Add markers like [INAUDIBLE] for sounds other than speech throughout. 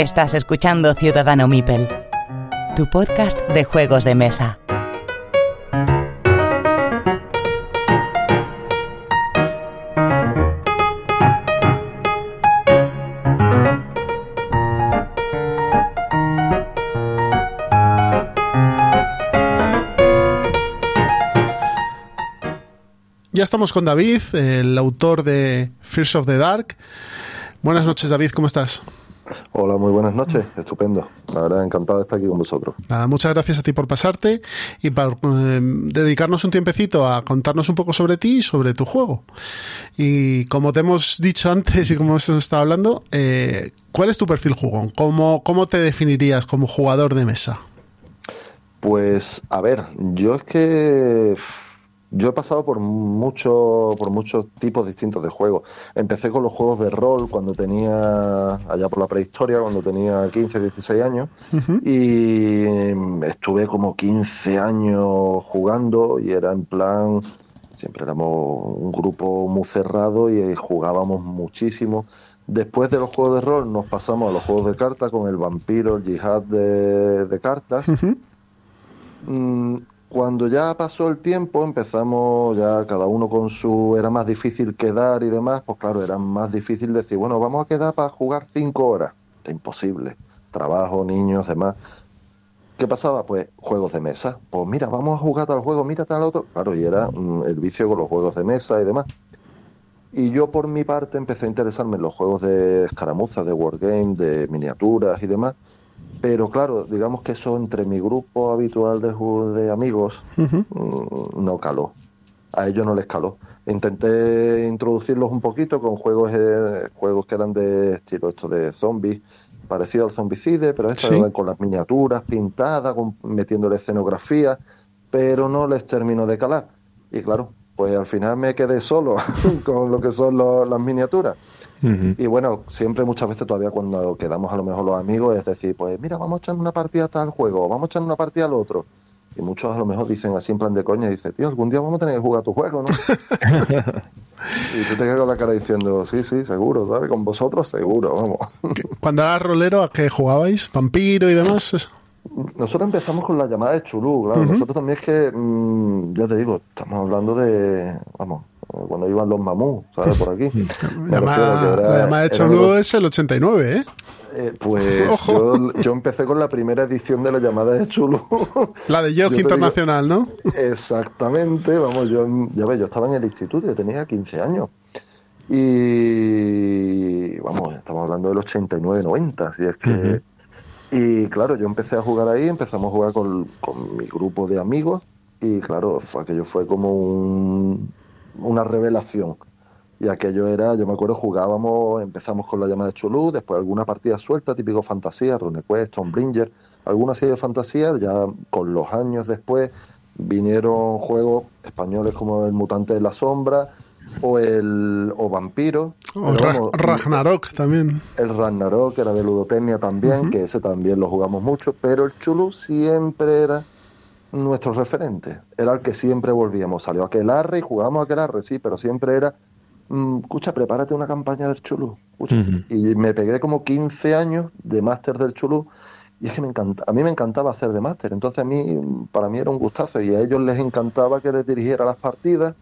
Estás escuchando Ciudadano Mipel, tu podcast de juegos de mesa. Ya estamos con David, el autor de Fears of the Dark. Buenas noches, David, ¿cómo estás? Hola, muy buenas noches. Estupendo. La verdad, encantado de estar aquí con vosotros. Nada, muchas gracias a ti por pasarte y por eh, dedicarnos un tiempecito a contarnos un poco sobre ti y sobre tu juego. Y como te hemos dicho antes y como hemos estado hablando, eh, ¿cuál es tu perfil jugón? ¿Cómo, ¿Cómo te definirías como jugador de mesa? Pues, a ver, yo es que yo he pasado por mucho, por muchos tipos distintos de juegos. Empecé con los juegos de rol cuando tenía, allá por la prehistoria, cuando tenía 15, 16 años, y estuve como 15 años jugando y era en plan, siempre éramos un grupo muy cerrado y jugábamos muchísimo. Después de los juegos de rol nos pasamos a los juegos de cartas con el vampiro, el yihad de, cartas. Cuando ya pasó el tiempo, empezamos ya cada uno con su... Era más difícil quedar y demás, pues claro, era más difícil decir, bueno, vamos a quedar para jugar cinco horas. Imposible. Trabajo, niños, demás. ¿Qué pasaba? Pues juegos de mesa. Pues mira, vamos a jugar tal juego, mira tal otro. Claro, y era mm, el vicio con los juegos de mesa y demás. Y yo por mi parte empecé a interesarme en los juegos de escaramuza, de wargame, de miniaturas y demás. Pero claro, digamos que eso entre mi grupo habitual de, de amigos mm, no caló. A ellos no les caló. Intenté introducirlos un poquito con juegos eh, juegos que eran de estilo esto de zombies, parecido al zombicide, pero esto con las miniaturas pintadas, metiéndole escenografía, pero no les terminó de calar. Y claro, pues al final me quedé solo [LAUGHS] con lo que son las miniaturas. Y bueno, siempre muchas veces todavía cuando quedamos a lo mejor los amigos es decir, pues mira, vamos a echar una partida a tal juego, vamos a echar una partida al otro. Y muchos a lo mejor dicen así en plan de coña, y dice, tío, algún día vamos a tener que jugar tu juego, ¿no? [LAUGHS] y tú te quedas con la cara diciendo, sí, sí, seguro, ¿sabes? Con vosotros seguro, vamos. [LAUGHS] Cuando eras rolero, ¿a qué jugabais? ¿Vampiro y demás? Nosotros empezamos con la llamada de Chulú, claro. Nosotros también es que, mm, ya te digo, estamos hablando de, vamos, cuando iban los mamús, ¿sabes? Por aquí. [LAUGHS] la llamada de Chulú es el 89, ¿eh? eh pues [LAUGHS] yo, empecé con la primera edición de la llamada de Chulú. La de [LAUGHS] Yogi Internacional, ¿no? Exactamente, vamos, yo ya ves, yo estaba en el instituto, yo tenía 15 años. Y vamos, estamos hablando del 89, 90, así es que y claro, yo empecé a jugar ahí, empezamos a jugar con, mi grupo de amigos y claro, aquello fue como una revelación. Y aquello era, yo me acuerdo, jugábamos, empezamos con la llamada de Chulú, después alguna partida suelta, típico fantasía, RuneQuest, Bringer, alguna serie de fantasías, ya con los años después vinieron juegos españoles como El Mutante de la Sombra, o el o Vampiro. O Ragnarok también. El Ragnarok era de Ludotecnia también, que ese también lo jugamos mucho, pero el Chulu siempre era nuestro referente, era el que siempre volvíamos. Salió aquel arre y jugamos aquel arre, sí, pero siempre era, mm, escucha, prepárate una campaña del Chulu. Y me pegué como 15 años de máster del Chulu. Y es que me encanta, a mí me encantaba hacer de máster, entonces a mí, para mí era un gustazo y a ellos les encantaba que les dirigiera las partidas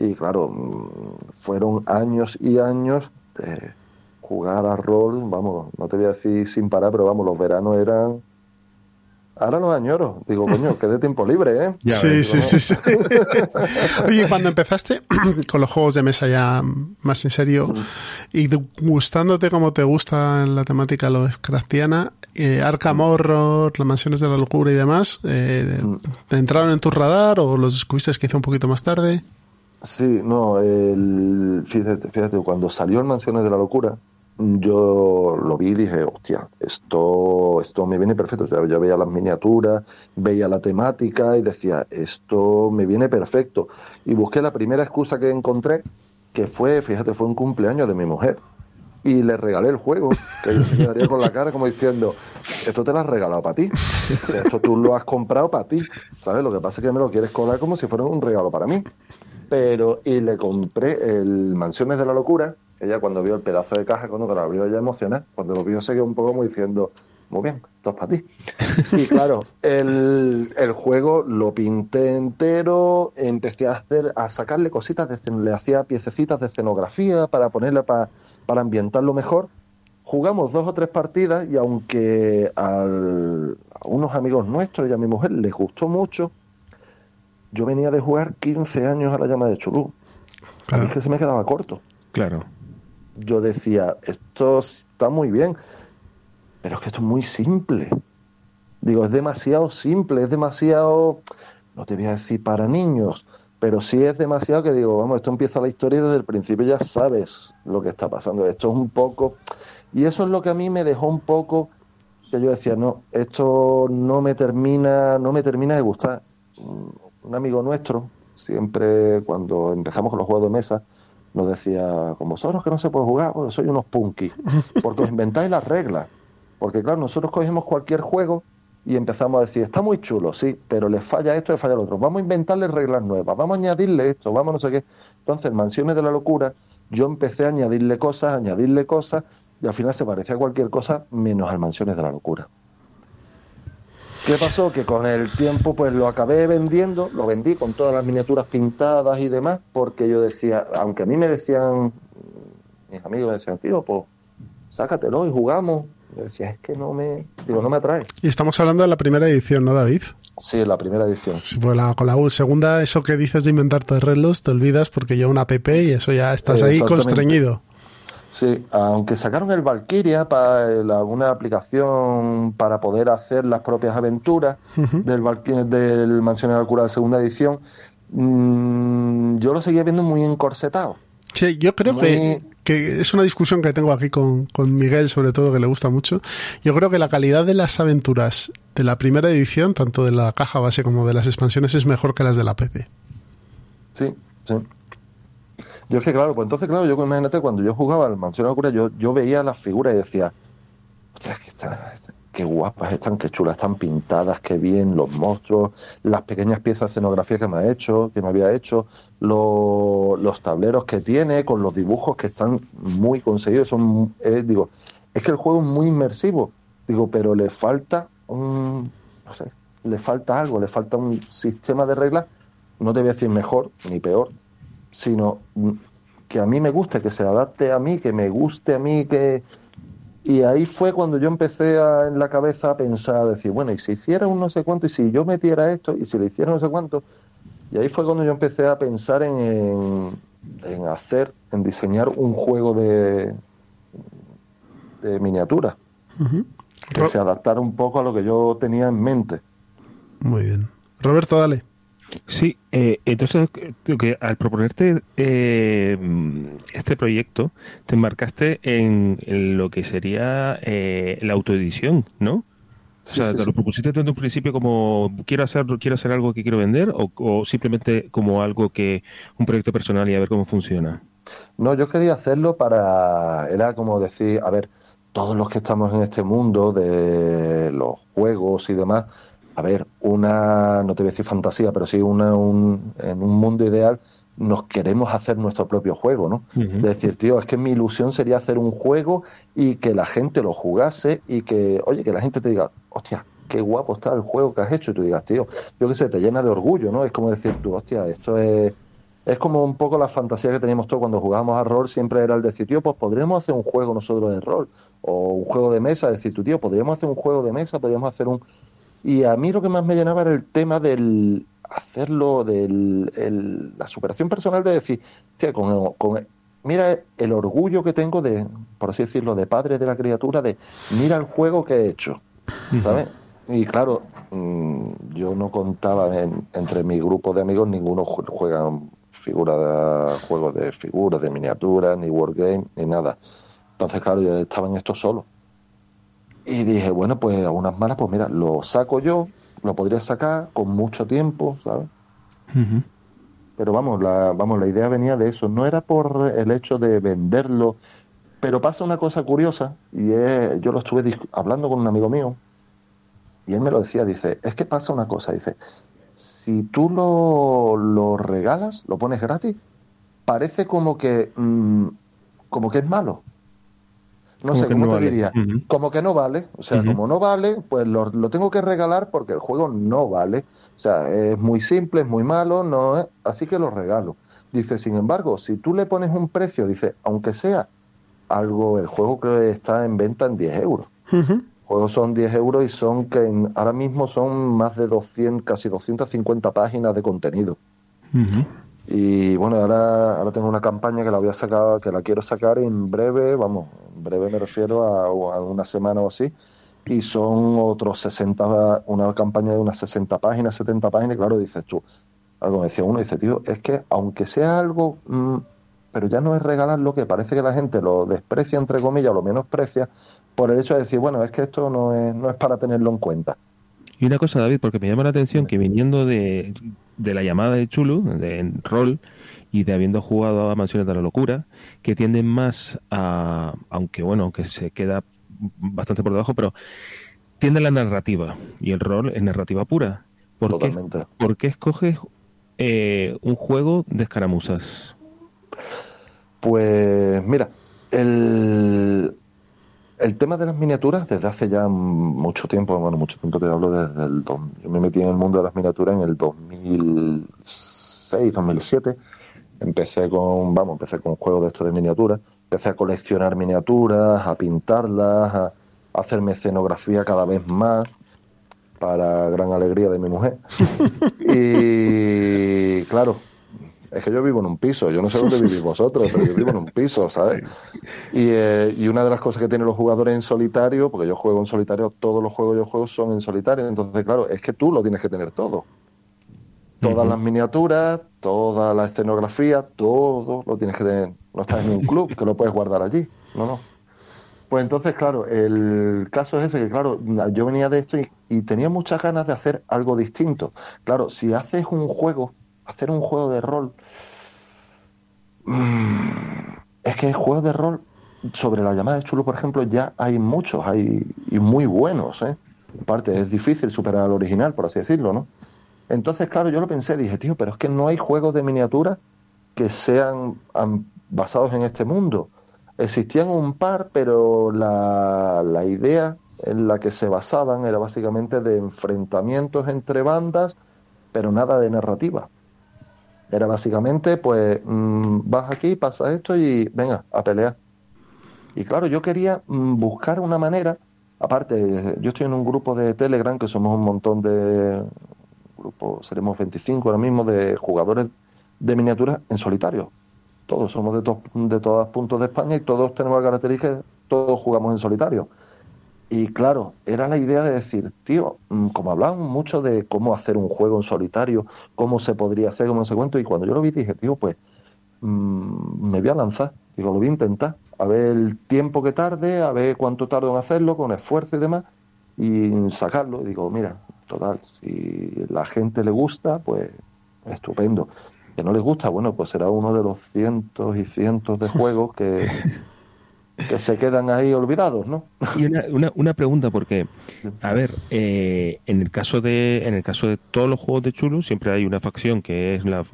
y claro, mm, fueron años y años de jugar a rol, vamos, no te voy a decir sin parar, pero vamos, los veranos eran... Ahora los añoro. Digo, coño, que de tiempo libre, ¿eh? sí, sí, sí, [LAUGHS] sí, Oye, cuando empezaste [CLEARS THROAT] con los juegos de mesa ya más en serio y gustándote como te gusta la temática Lovecraftiana, eh, Arkham Horror, las mansiones de la locura y demás, eh. ¿te entraron en tu radar o los descubriste quizá un poquito más tarde? Sí, no, el, fíjate, fíjate, cuando salió en Mansiones de la Locura, yo lo vi y dije, hostia, esto, esto me viene perfecto. Yo veía las miniaturas, veía la temática y decía, esto me viene perfecto. Y busqué la primera excusa que encontré que fue, fíjate, fue un cumpleaños de mi mujer y le regalé el juego, que yo se quedaría con la cara como diciendo, esto te lo has regalado para ti, esto tú lo has comprado para ti, ¿sabes? Lo que pasa es que me lo quieres colar como si fuera un regalo para mí. Pero, y le compré el Mansiones de la Locura, ella cuando vio el pedazo de caja, cuando lo abrió ella emocionada, cuando lo vio se quedó un poco como diciendo, muy bien, esto es para ti. [LAUGHS] Y claro, el, el, juego lo pinté entero, empecé a hacer, a sacarle cositas, de, le hacía piececitas de escenografía para ponerle para, para ambientarlo mejor. Jugamos dos o tres partidas y aunque al, a unos amigos nuestros y a mi mujer les gustó mucho, yo venía de jugar 15 años a la llama de Chulú. Claro. Y es que se me quedaba corto. Claro. Yo decía, esto está muy bien, pero es que esto es muy simple. Digo, es demasiado simple, es demasiado, no te voy a decir para niños, pero sí es demasiado que digo, vamos, esto empieza la historia y desde el principio ya sabes lo que está pasando. Esto es un poco... Y eso es lo que a mí me dejó un poco que yo decía, no, esto no me termina, no me termina de gustar. Un amigo nuestro, siempre cuando empezamos con los juegos de mesa, nos decía, como vosotros que no se puede jugar, pues soy unos punky, porque os inventáis las reglas. Porque claro, nosotros cogemos cualquier juego y empezamos a decir, está muy chulo, sí, pero le falla esto, le falla lo otro. Vamos a inventarle reglas nuevas, vamos a añadirle esto, vamos a no sé qué. Entonces, Mansiones de la Locura, yo empecé a añadirle cosas, añadirle cosas, y al final se parecía a cualquier cosa menos al Mansiones de la Locura. ¿Qué pasó? Que con el tiempo pues lo acabé vendiendo, lo vendí con todas las miniaturas pintadas y demás, porque yo decía, aunque a mí me decían, mis amigos me decían, tío, pues sácatelo y jugamos, yo decía, es que no me, digo, no me atrae. Y estamos hablando de la primera edición, ¿no, David? Sí, la primera edición. Sí, pues la, con la segunda, eso que dices de inventarte reglos, te olvidas porque lleva una app y eso ya estás ahí constreñido. Sí, aunque sacaron el Valkyria para la, una aplicación para poder hacer las propias aventuras uh -huh. del, del Mansión de la Cura de segunda edición, mmm, yo lo seguía viendo muy encorsetado. Sí, yo creo muy... que, que, es una discusión que tengo aquí con, con, Miguel, sobre todo, que le gusta mucho. Yo creo que la calidad de las aventuras de la primera edición, tanto de la caja base como de las expansiones, es mejor que las de la PP. Sí, sí. Yo es que, claro, pues entonces, claro, yo imagínate, cuando yo jugaba al Mansión de Locura, yo, yo veía las figuras y decía, que están, qué guapas están, qué chulas están pintadas, qué bien, los monstruos, las pequeñas piezas de escenografía que me ha hecho, que me había hecho, lo, los tableros que tiene, con los dibujos que están muy conseguidos, son, eh, digo, es que el juego es muy inmersivo, digo, pero le falta un, no sé, le falta algo, le falta un sistema de reglas, no te voy a decir mejor ni peor, sino que a mí me guste, que se adapte a mí, que me guste a mí, que... Y ahí fue cuando yo empecé a, en la cabeza a pensar, a decir, bueno, y si hiciera un no sé cuánto, y si yo metiera esto, y si le hiciera no sé cuánto. Y ahí fue cuando yo empecé a pensar en, en, en hacer, en diseñar un juego de, de miniatura. Uh -huh. Que se adaptara un poco a lo que yo tenía en mente. Muy bien. Roberto, dale. Sí, eh, entonces que al proponerte eh, este proyecto, te embarcaste en, en lo que sería eh, la autoedición, ¿no? Sí, o sea, sí, ¿te lo propusiste desde un principio como quiero hacer, quiero hacer algo que quiero vender o, o, simplemente como algo que, un proyecto personal y a ver cómo funciona? No, yo quería hacerlo para, era como decir, a ver, todos los que estamos en este mundo de los juegos y demás, a ver, una, no te voy a decir fantasía, pero sí una, un, en un mundo ideal nos queremos hacer nuestro propio juego, ¿no? Uh -huh. Decir, tío, es que mi ilusión sería hacer un juego y que la gente lo jugase y que, oye, que la gente te diga, hostia, qué guapo está el juego que has hecho y tú digas, tío, yo qué sé, te llena de orgullo, ¿no? Es como decir tú, hostia, esto es... Es como un poco la fantasía que teníamos todos cuando jugábamos a rol, siempre era el decir, tío, pues podríamos hacer un juego nosotros de rol, o un juego de mesa, decir, tú, tío, podríamos hacer un juego de mesa, podríamos hacer un y a mí lo que más me llenaba era el tema del hacerlo, de la superación personal de decir, tía, con, con, mira el orgullo que tengo de, por así decirlo, de padre de la criatura, de mira el juego que he hecho, ¿sabes? Uh -huh. Y claro, mmm, yo no contaba en, entre mi grupo de amigos, ninguno juega figura de, juegos de figuras, de miniaturas, ni wargame, ni nada. Entonces, claro, yo estaba en esto solo. Y dije, bueno, pues a unas malas, pues mira, lo saco yo, lo podría sacar con mucho tiempo, ¿sabes? Uh -huh. pero vamos, la, vamos, la idea venía de eso, no era por el hecho de venderlo, pero pasa una cosa curiosa, y es, yo lo estuve hablando con un amigo mío, y él me lo decía, dice, es que pasa una cosa, dice, si tú lo, lo regalas, lo pones gratis, parece como que, mm, como que es malo. No sé, ¿cómo te diría? Como que no vale. O sea, como no vale, pues lo, lo, tengo que regalar porque el juego no vale. O sea, es muy simple, es muy malo, no así que lo regalo. Dice, sin embargo, si tú le pones un precio, dice, aunque sea algo, el juego que está en venta en 10 euros. El juego son 10 euros y son que ahora mismo son más de 200, casi 250 páginas de contenido. Y bueno, ahora, ahora tengo una campaña que la voy a sacar, que la quiero sacar en breve, vamos, en breve me refiero a, una semana o así, y son otros 60, una campaña de unas 60 páginas, 70 páginas, y claro, dices tú, algo me decía uno, dice, tío, es que aunque sea algo, mm, pero ya no es regalar lo que parece que la gente lo desprecia, entre comillas, o lo menosprecia, por el hecho de decir, bueno, es que esto no es, no es para tenerlo en cuenta. Y una cosa, David, porque me llama la atención que viniendo de, de la llamada de Chulu, de rol, y de habiendo jugado a Mansiones de la Locura, que tienden más a, aunque bueno, que se queda bastante por debajo, pero tiende la narrativa y el rol es narrativa pura. ¿Por, qué, ¿por qué escoges eh, un juego de escaramuzas? Pues mira, el, el tema de las miniaturas desde hace ya mucho tiempo, bueno, mucho tiempo te hablo desde el... Yo me metí en el mundo de las miniaturas en el 2006, 2007. Empecé con, vamos, empecé con juegos de estos de miniaturas empecé a coleccionar miniaturas, a pintarlas, a hacerme escenografía cada vez más, para gran alegría de mi mujer. [LAUGHS] y claro, es que yo vivo en un piso, yo no sé dónde vivís vosotros, pero yo vivo en un piso, ¿sabes? [LAUGHS] Y, eh, y, una de las cosas que tienen los jugadores en solitario, porque yo juego en solitario, todos los juegos que yo juego son en solitario, entonces claro, es que tú lo tienes que tener todo. Todas las miniaturas, toda la escenografía, todo lo tienes que tener. No estás en un club que lo puedes guardar allí. No, no. Pues entonces, claro, el caso es ese, que claro, yo venía de esto y, tenía muchas ganas de hacer algo distinto. Claro, si haces un juego, hacer un juego de rol, mm, es que juegos de rol sobre la llamada de chulo, por ejemplo, ya hay muchos, hay y muy buenos, ¿eh? Aparte, es difícil superar al original, por así decirlo, ¿no? Entonces, claro, yo lo pensé, dije, tío, pero es que no hay juegos de miniatura que sean basados en este mundo. Existían un par, pero la, la idea en la que se basaban era básicamente de enfrentamientos entre bandas, pero nada de narrativa. Era básicamente, pues, mm, vas aquí, pasa esto y venga, a pelear. Y claro, yo quería mm, buscar una manera, aparte, yo estoy en un grupo de Telegram que somos un montón de, grupo, seremos 25 ahora mismo, de jugadores de miniaturas en solitario. Todos somos de, de todos puntos de España y todos tenemos la característica, todos jugamos en solitario. Y claro, era la idea de decir, tío, mm, como hablaban mucho de cómo hacer un juego en solitario, cómo se podría hacer, cómo no sé cuánto, y cuando yo lo vi dije, tío, pues mm, me voy a lanzar, digo, lo voy a intentar, a ver el tiempo que tarde, a ver cuánto tardo en hacerlo, con esfuerzo y demás, y sacarlo. Digo, mira, total, si la gente le gusta, pues estupendo. Que no les gusta, bueno, pues será uno de los cientos y cientos de juegos que, [LAUGHS] que se quedan ahí olvidados, ¿no? Y una, una, pregunta, porque, a ver, eh, en el caso de en el caso de todos los juegos de Chulu, siempre hay una facción que es la,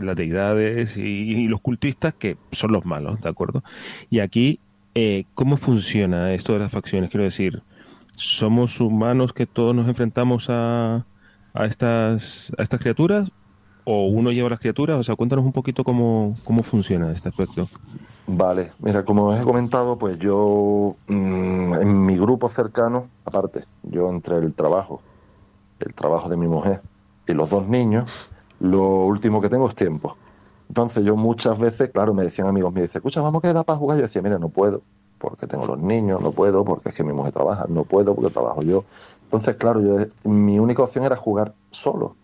las deidades y, los cultistas, que son los malos, ¿de acuerdo? Y aquí, eh, ¿cómo funciona esto de las facciones? Quiero decir, somos humanos que todos nos enfrentamos a, a, estas, a estas criaturas o uno lleva las criaturas? O sea, cuéntanos un poquito cómo, cómo funciona este aspecto. Vale, mira, como os he comentado, pues yo mm, en mi grupo cercano, aparte, yo entre el trabajo, el trabajo de mi mujer y los dos niños, lo último que tengo es tiempo. Entonces yo muchas veces, claro, me decían amigos me dicen, escucha, vamos a quedar para jugar. Yo decía, mira, no puedo porque tengo los niños, no puedo, porque es que mi mujer trabaja, no puedo porque trabajo yo. Entonces, claro, yo, mi única opción era jugar solo.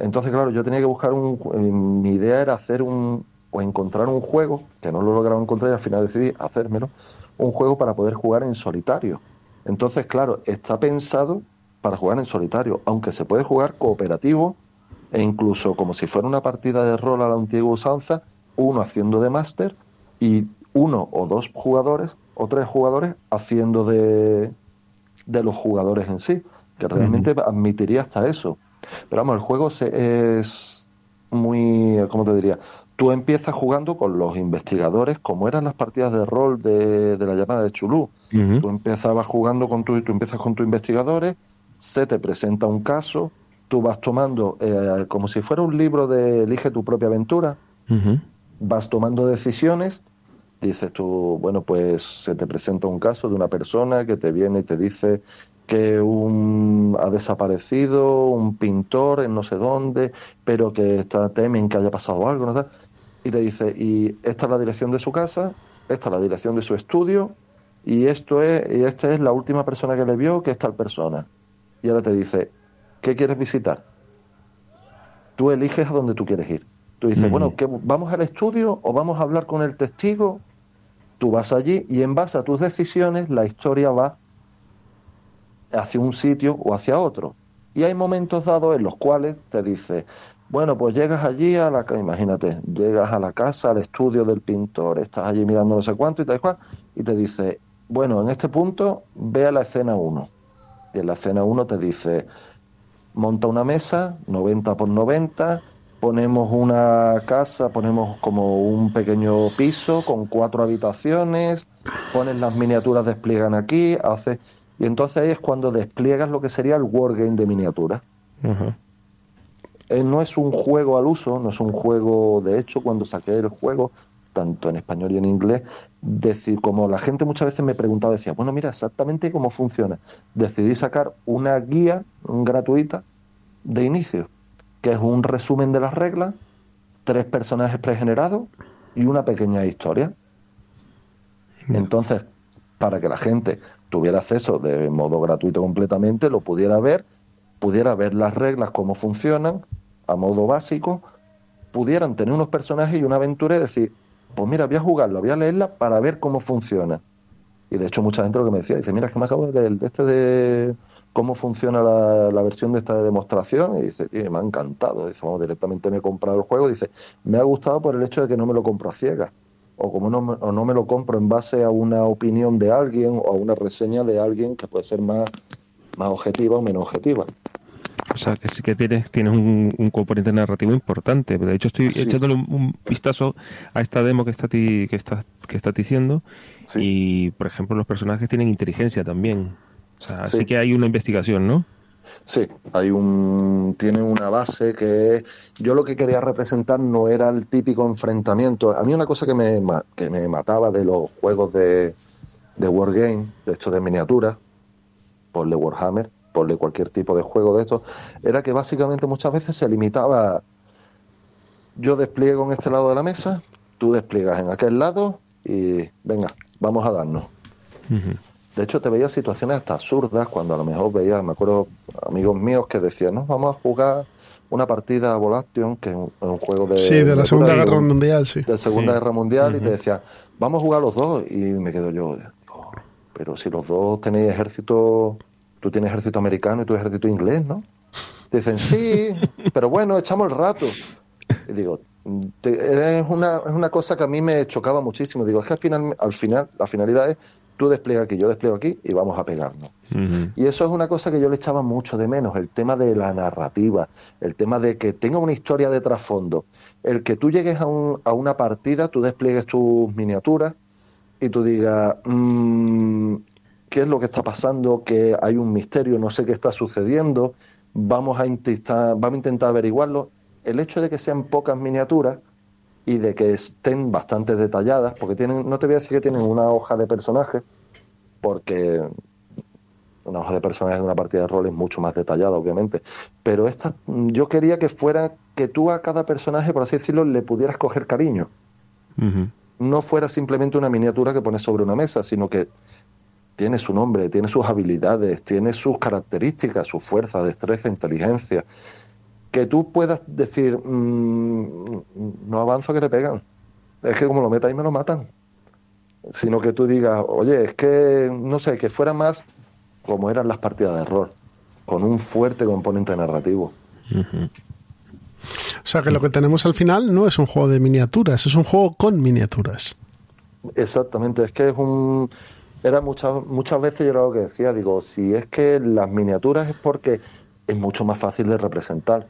Entonces, claro, yo tenía que buscar un... Eh, mi idea era hacer un... o encontrar un juego, que no lo lograba encontrar y al final decidí hacérmelo, un juego para poder jugar en solitario. Entonces, claro, está pensado para jugar en solitario, aunque se puede jugar cooperativo e incluso como si fuera una partida de rol a la antigua usanza, uno haciendo de máster y uno o dos jugadores o tres jugadores haciendo de, de los jugadores en sí, que realmente admitiría hasta eso. Pero vamos, el juego se, es muy, ¿cómo te diría? Tú empiezas jugando con los investigadores, como eran las partidas de rol de, la llamada de Chulú. Tú empezabas jugando con tu, tú empiezas con tus investigadores, se te presenta un caso, tú vas tomando, eh, como si fuera un libro de Elige tu propia aventura, vas tomando decisiones, dices tú, bueno, pues se te presenta un caso de una persona que te viene y te dice que un, ha desaparecido un pintor en no sé dónde, pero que está, temen que haya pasado algo, ¿no? Y te dice, y esta es la dirección de su casa, esta es la dirección de su estudio, y esto es, y esta es la última persona que le vio, que es tal persona. Y ahora te dice, ¿qué quieres visitar? Tú eliges a dónde tú quieres ir. Tú dices, bueno, ¿vamos al estudio o vamos a hablar con el testigo? Tú vas allí y en base a tus decisiones la historia va hacia un sitio o hacia otro. Y hay momentos dados en los cuales te dice, bueno, pues llegas allí a la imagínate, llegas a la casa, al estudio del pintor, estás allí mirando no sé cuánto y tal cual, y te dice, bueno, en este punto ve a la escena 1. Y en la escena 1 te dice, monta una mesa, 90 por 90, ponemos una casa, ponemos como un pequeño piso con cuatro habitaciones, pones las miniaturas, despliegan aquí, hace y entonces ahí es cuando despliegas lo que sería el wargame de miniatura. Eh, no es un juego al uso, no es un juego, de hecho, cuando saqué el juego, tanto en español y en inglés, decir, como la gente muchas veces me preguntaba, decía, bueno, mira exactamente cómo funciona. Decidí sacar una guía gratuita de inicio, que es un resumen de las reglas, tres personajes pregenerados y una pequeña historia. Entonces, para que la gente tuviera acceso de modo gratuito completamente, lo pudiera ver, pudiera ver las reglas, cómo funcionan, a modo básico, pudieran tener unos personajes y una aventura y decir, pues mira, voy a jugarlo, voy a leerla para ver cómo funciona. Y de hecho mucha gente lo que me decía, dice, mira, es que me acabo de leer este de cómo funciona la, versión de esta demostración y dice, me ha encantado. Dice, vamos, directamente me he comprado el juego. Dice, me ha gustado por el hecho de que no me lo compro a ciegas o como no, o no me lo compro en base a una opinión de alguien o a una reseña de alguien que puede ser más, más objetiva o menos objetiva. O sea, que sí que tienes, tienes un, componente narrativo importante. De hecho, estoy echándole un, vistazo a esta demo que está, que está, que está diciendo. Y, por ejemplo, los personajes tienen inteligencia también. O sea, sí que hay una investigación, ¿no? Sí, hay un tiene una base que yo lo que quería representar no era el típico enfrentamiento. A mí una cosa que me, que me mataba de los juegos de, de Wargame, de estos de miniaturas, por de Warhammer, por de cualquier tipo de juego de estos, era que básicamente muchas veces se limitaba yo despliego en este lado de la mesa, tú despliegas en aquel lado y venga, vamos a darnos. De hecho, te veía situaciones hasta absurdas cuando a lo mejor veía, me acuerdo, amigos míos que decían, no, vamos a jugar una partida a Volation, que es un, juego de... Sí, de la Segunda Guerra Mundial, sí. De Segunda Guerra Mundial, y te decía, vamos a jugar los dos, y me quedo yo, pero si los dos tenéis ejército, tú tienes ejército americano y tú ejército inglés, ¿no? dicen, sí, pero bueno, echamos el rato. Y digo, es, una, es una cosa que a mí me chocaba muchísimo. Digo, es que al final, al final la finalidad es tú despliegas aquí, yo despliego aquí y vamos a pegarnos. Y eso es una cosa que yo le echaba mucho de menos, el tema de la narrativa, el tema de que tenga una historia de trasfondo, el que tú llegues a, un, a una partida, tú despliegues tus miniaturas y tú digas, mm, ¿qué es lo que está pasando? Que hay un misterio, no sé qué está sucediendo, vamos a intentar, vamos a intentar averiguarlo. El hecho de que sean pocas miniaturas y de que estén bastante detalladas, porque tienen, no te voy a decir que tienen una hoja de personaje, porque una hoja de personaje de una partida de rol es mucho más detallada, obviamente, pero esta, yo quería que fuera que tú a cada personaje, por así decirlo, le pudieras coger cariño. No fuera simplemente una miniatura que pones sobre una mesa, sino que tiene su nombre, tiene sus habilidades, tiene sus características, su fuerza, destreza, inteligencia, que tú puedas decir, mm, no avanzo que le pegan. Es que como lo meta ahí me lo matan. Sino que tú digas, oye, es que, no sé, que fuera más como eran las partidas de error, con un fuerte componente narrativo. O sea que lo que tenemos al final no es un juego de miniaturas, es un juego con miniaturas. Exactamente, es que es un... Era muchas, muchas veces yo era lo que decía, digo, si es que las miniaturas es porque es mucho más fácil de representar.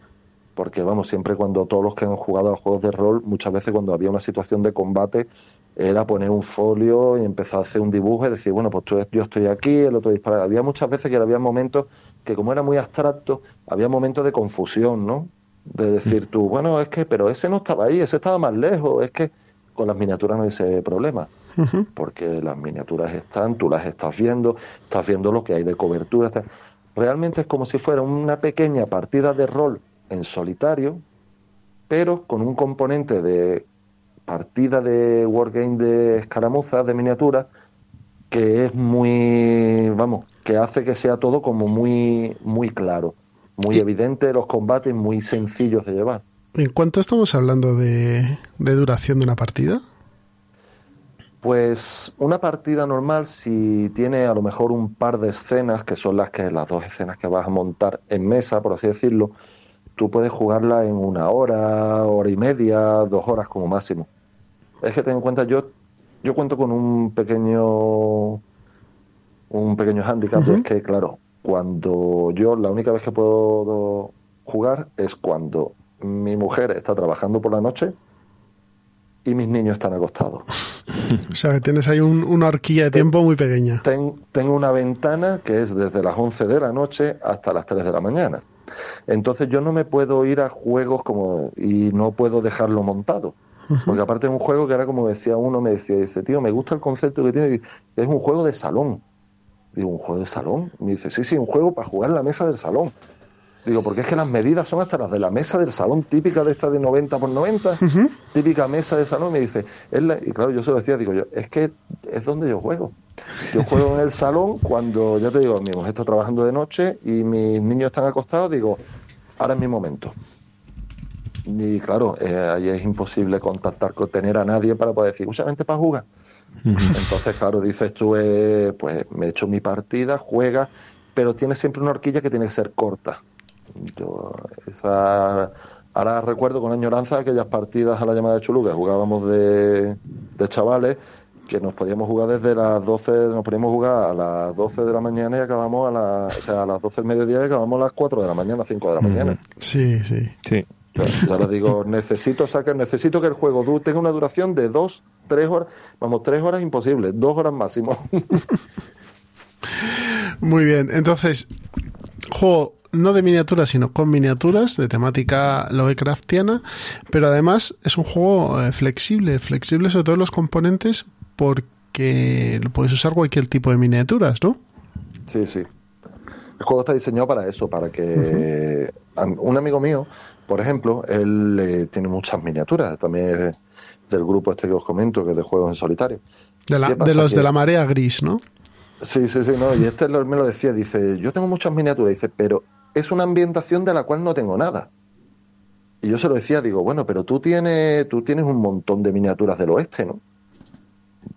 Porque vamos, siempre cuando todos los que han jugado a juegos de rol, muchas veces cuando había una situación de combate, era poner un folio y empezar a hacer un dibujo y decir, bueno, pues tú, yo estoy aquí, el otro dispara. Había muchas veces que había momentos que como era muy abstracto, había momentos de confusión, ¿no? De decir tú, bueno, es que, pero ese no estaba ahí, ese estaba más lejos, es que con las miniaturas no hay ese problema, porque las miniaturas están, tú las estás viendo, estás viendo lo que hay de cobertura. Realmente es como si fuera una pequeña partida de rol en solitario, pero con un componente de partida de wargame de escaramuzas, de miniaturas, que es muy, vamos, que hace que sea todo como muy, muy claro, muy evidente, los combates muy sencillos de llevar. ¿En cuánto estamos hablando de, de duración de una partida? Pues una partida normal, si tiene a lo mejor un par de escenas, que son las que las dos escenas que vas a montar en mesa, por así decirlo, tú puedes jugarla en una hora, hora y media, dos horas como máximo. Es que ten en cuenta, yo, yo cuento con un pequeño un pequeño hándicap, es que claro, cuando yo la única vez que puedo jugar es cuando mi mujer está trabajando por la noche y mis niños están acostados. [LAUGHS] o sea, que tienes ahí una horquilla de tiempo muy pequeña. tengo una ventana que es desde las 11 de la noche hasta las 3 de la mañana. Entonces yo no me puedo ir a juegos como y no puedo dejarlo montado. Porque aparte es un juego que era como decía uno, me decía, dice, tío, me gusta el concepto que tiene, es un juego de salón. Digo, ¿un juego de salón? Me dice, sí, sí, un juego para jugar en la mesa del salón. Digo, porque es que las medidas son hasta las de la mesa del salón, típica de esta de 90 por 90, típica mesa de salón. Me dice, y claro, yo se lo decía, digo yo, es que es donde yo juego. Yo juego en el salón cuando, ya te digo, mi mujer está trabajando de noche y mis niños están acostados, digo, ahora es mi momento. Y claro, eh, ahí es imposible contactar, con tener a nadie para poder decir, mucha gente para jugar. Entonces, claro, dices tú, eh, pues me echo mi partida, juega, pero tiene siempre una horquilla que tiene que ser corta. Yo, esa, ahora recuerdo con añoranza aquellas partidas a la llamada de Chulu que jugábamos de, de chavales que nos podíamos jugar desde las 12, nos podíamos jugar a las 12 de la mañana y acabamos a, o sea, a las 12 del mediodía y acabamos a las 4 de la mañana, 5 de la mañana. Sí, sí. Sí. Ya les digo, necesito sacar, necesito que el juego tenga una duración de 2, 3 horas. Vamos, 3 horas imposible, 2 horas máximo. [LAUGHS] Muy bien, entonces, juego no de miniaturas, sino con miniaturas de temática Lovecraftiana, pero además es un juego eh, flexible, flexible sobre todos los componentes porque lo puedes usar cualquier tipo de miniaturas, ¿no? Sí, sí. El juego está diseñado para eso, para que un amigo mío, por ejemplo, él eh, tiene muchas miniaturas, también es del grupo este que os comento, que es de juegos en solitario. De, los de la marea gris, ¿no? Sí, sí, sí, no, y este me lo decía, dice, yo tengo muchas miniaturas, dice, pero es una ambientación de la cual no tengo nada. Y yo se lo decía, digo, bueno, pero tú tienes, tú tienes un montón de miniaturas del oeste, ¿no?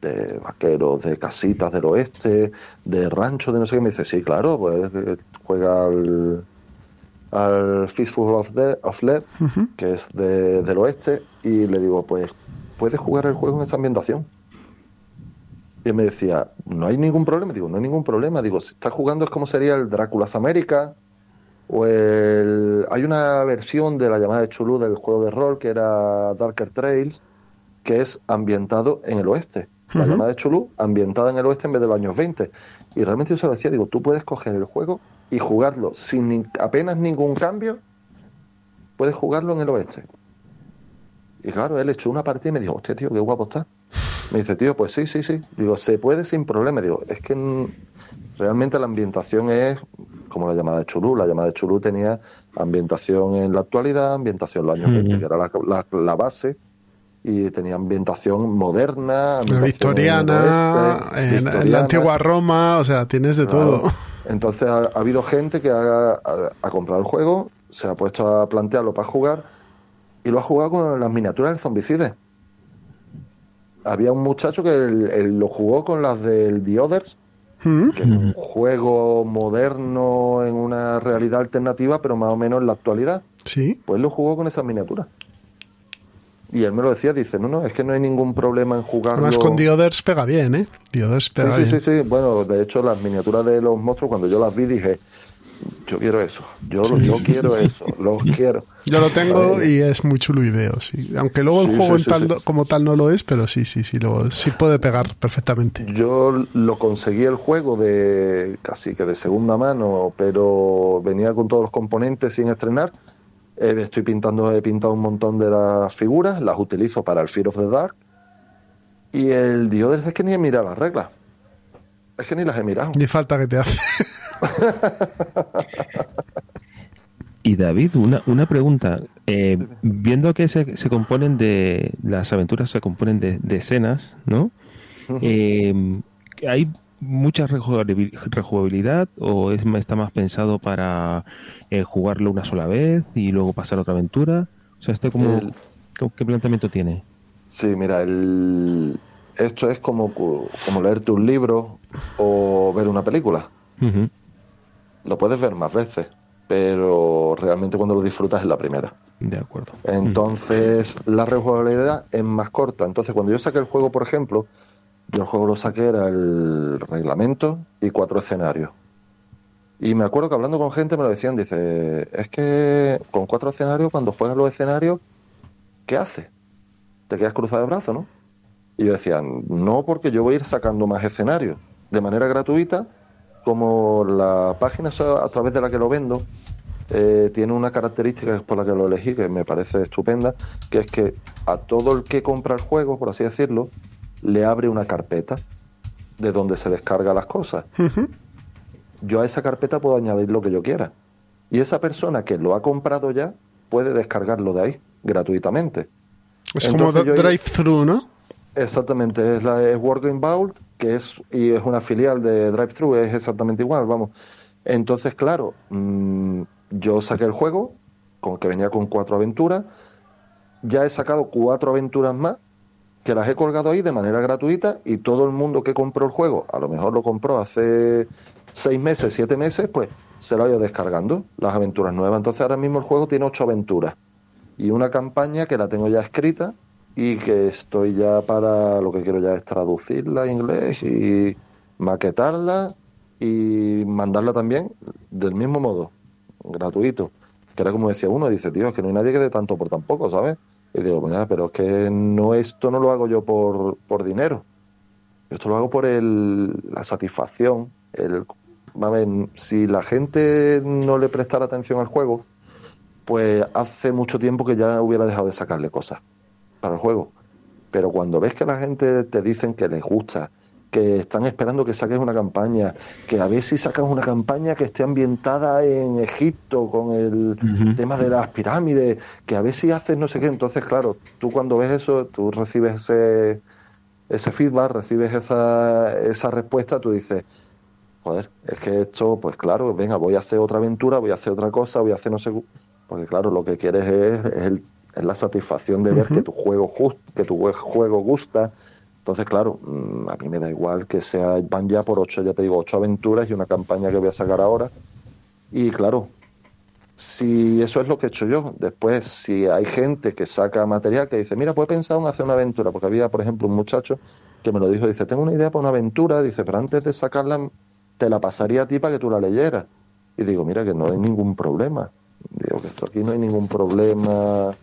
De vaqueros, de casitas del oeste, de ranchos, de no sé qué. Me dice, sí, claro, pues eh, juega al, al Fistful of, of Lead, que es del oeste, y le digo, pues puedes jugar el juego en esa ambientación. Y él me decía, no hay ningún problema. Digo, no hay ningún problema. Digo, si estás jugando es como sería el Drácula's América, o el, hay una versión de la llamada de Chulú del juego de rol que era Darker Trails, que es ambientado en el oeste. La llamada de Chulú, ambientada en el oeste en vez de los años 20. Y realmente yo se lo decía, digo, tú puedes coger el juego y jugarlo sin apenas ningún cambio, puedes jugarlo en el oeste. Y claro, él echó una partida y me dijo, hostia, tío, qué guapo está. Me dice, tío, pues sí, sí, sí. Digo, se puede sin problema. Digo, es que realmente la ambientación es como la llamada de Chulú. La llamada de Chulú tenía ambientación en la actualidad, ambientación en los años 20, que era la, base, y tenía ambientación moderna, victoriana, en, la antigua Roma, o sea, tienes de todo. Entonces ha, habido gente que ha, comprado el juego, se ha puesto a plantearlo para jugar y lo ha jugado con las miniaturas del Zombicide. Había un muchacho que lo jugó con las del The Others Mm. que es un juego moderno en una realidad alternativa, pero más o menos en la actualidad. Sí. Pues lo jugó con esas miniaturas. Y él me lo decía, dice, no, no, es que no hay ningún problema en jugarlo. Además con Dioders pega bien, ¿eh? Dioders Sí, pega sí, bien. sí, sí. Bueno, de hecho, las miniaturas de los monstruos, cuando yo las vi, dije, yo quiero eso, yo, lo- yo quiero eso, los [LAUGHS] quiero. Yo lo tengo y es muy chulo y veo, sí. Aunque luego el Sí, juego sí, en sí, tal sí. no- como tal no lo es, pero sí, sí, sí, lo, sí puede pegar perfectamente. Yo lo conseguí el juego de casi que de segunda mano, pero venía con todos los componentes sin estrenar. Eh, estoy pintando, he pintado un montón de las figuras, las utilizo para el Fear of the Dark. Y el Diodes es que ni he mirado las reglas. Es que ni las he mirado. Ni falta que te hace. [LAUGHS] David, una, una pregunta. Eh, viendo que se, se componen de. Las aventuras se componen de, de escenas, ¿no? Eh, ¿Hay mucha rejugabil- rejugabilidad o es, está más pensado para eh, jugarlo una sola vez y luego pasar a otra aventura? O sea, este como, El- ¿qué- ¿qué planteamiento tiene? Sí, mira, el... esto es como, como leerte un libro o ver una película. Lo puedes ver más veces, pero realmente cuando lo disfrutas es la primera. De acuerdo. Entonces, la rejugabilidad es más corta. Entonces, cuando yo saqué el juego, por ejemplo, yo el juego lo saqué era el reglamento y cuatro escenarios. Y me acuerdo que hablando con gente me lo decían, dice, es que con cuatro escenarios, cuando juegas los escenarios, ¿qué haces? Te quedas cruzado de brazos, ¿no? Y yo decía, no, porque yo voy a ir sacando más escenarios de manera gratuita, como la página a través de la que lo vendo eh, tiene una característica que es por la que lo elegí, que me parece estupenda, que es que a todo el que compra el juego, por así decirlo, le abre una carpeta de donde se descarga las cosas. Yo a esa carpeta puedo añadir lo que yo quiera. Y esa persona que lo ha comprado ya puede descargarlo de ahí gratuitamente. Es como Entonces drive-thru, ¿no? Exactamente, es la es Working Vault, que es y es una filial de DriveThru, es exactamente igual, vamos. Entonces, claro, mm, yo saqué el juego, con que venía con cuatro aventuras, ya he sacado cuatro aventuras más, que las he colgado ahí de manera gratuita, y todo el mundo que compró el juego, a lo mejor lo compró hace seis meses, siete meses, pues se lo ha ido descargando, las aventuras nuevas. Entonces ahora mismo el juego tiene ocho aventuras y una campaña que la tengo ya escrita y que estoy ya para lo que quiero ya es traducirla a inglés y maquetarla y mandarla también del mismo modo, gratuito. Que era como decía uno, dice, tío, es que no hay nadie que dé tanto por tan poco, ¿sabes? Y digo, mira, pero es que no esto no lo hago yo por, por dinero. Esto lo hago por el, la satisfacción. El, si la gente no le prestara atención al juego, pues hace mucho tiempo que ya hubiera dejado de sacarle cosas para el juego. Pero cuando ves que la gente te dicen que les gusta, que están esperando que saques una campaña, que a ver si sacas una campaña que esté ambientada en Egipto con el tema de las pirámides, que a ver si haces no sé qué, entonces claro, tú cuando ves eso, tú recibes ese, ese feedback, recibes esa, esa respuesta, tú dices, joder, es que esto, pues claro, venga, voy a hacer otra aventura, voy a hacer otra cosa, voy a hacer no sé, cu- porque claro, lo que quieres es, es, el- es la satisfacción de ver que tu juego just, que tu jue- juego gusta. Entonces, claro, mm, a mí me da igual que sea, van ya por ocho, ya te digo, ocho aventuras y una campaña que voy a sacar ahora. Y claro, si eso es lo que he hecho yo, después, si hay gente que saca material que dice, mira, pues he pensado en hacer una aventura, porque había, por ejemplo, un muchacho que me lo dijo, dice, tengo una idea para una aventura, dice, pero antes de sacarla, te la pasaría a ti para que tú la leyeras. Y digo, mira, que no hay ningún problema. Digo, que esto aquí no hay ningún problema.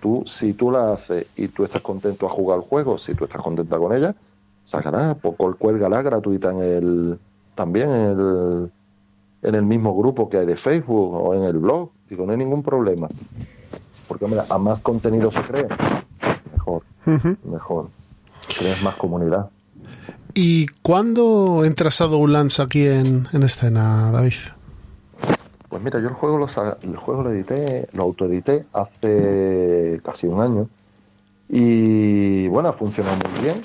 Tú, si tú la haces y tú estás contento a jugar el juego, si tú estás contenta con ella, sácala, pues cuélgala gratuita en el, también en el, en el mismo grupo que hay de Facebook o en el blog. Digo, no hay ningún problema. Porque, mira, a más contenido se cree, mejor, mejor. Crees más comunidad. ¿Y cuándo entras a Shadowlands aquí en, en escena, David? Pues mira, yo el juego lo, el juego lo edité, lo autoedité hace casi un año. Y bueno, ha funcionado muy bien.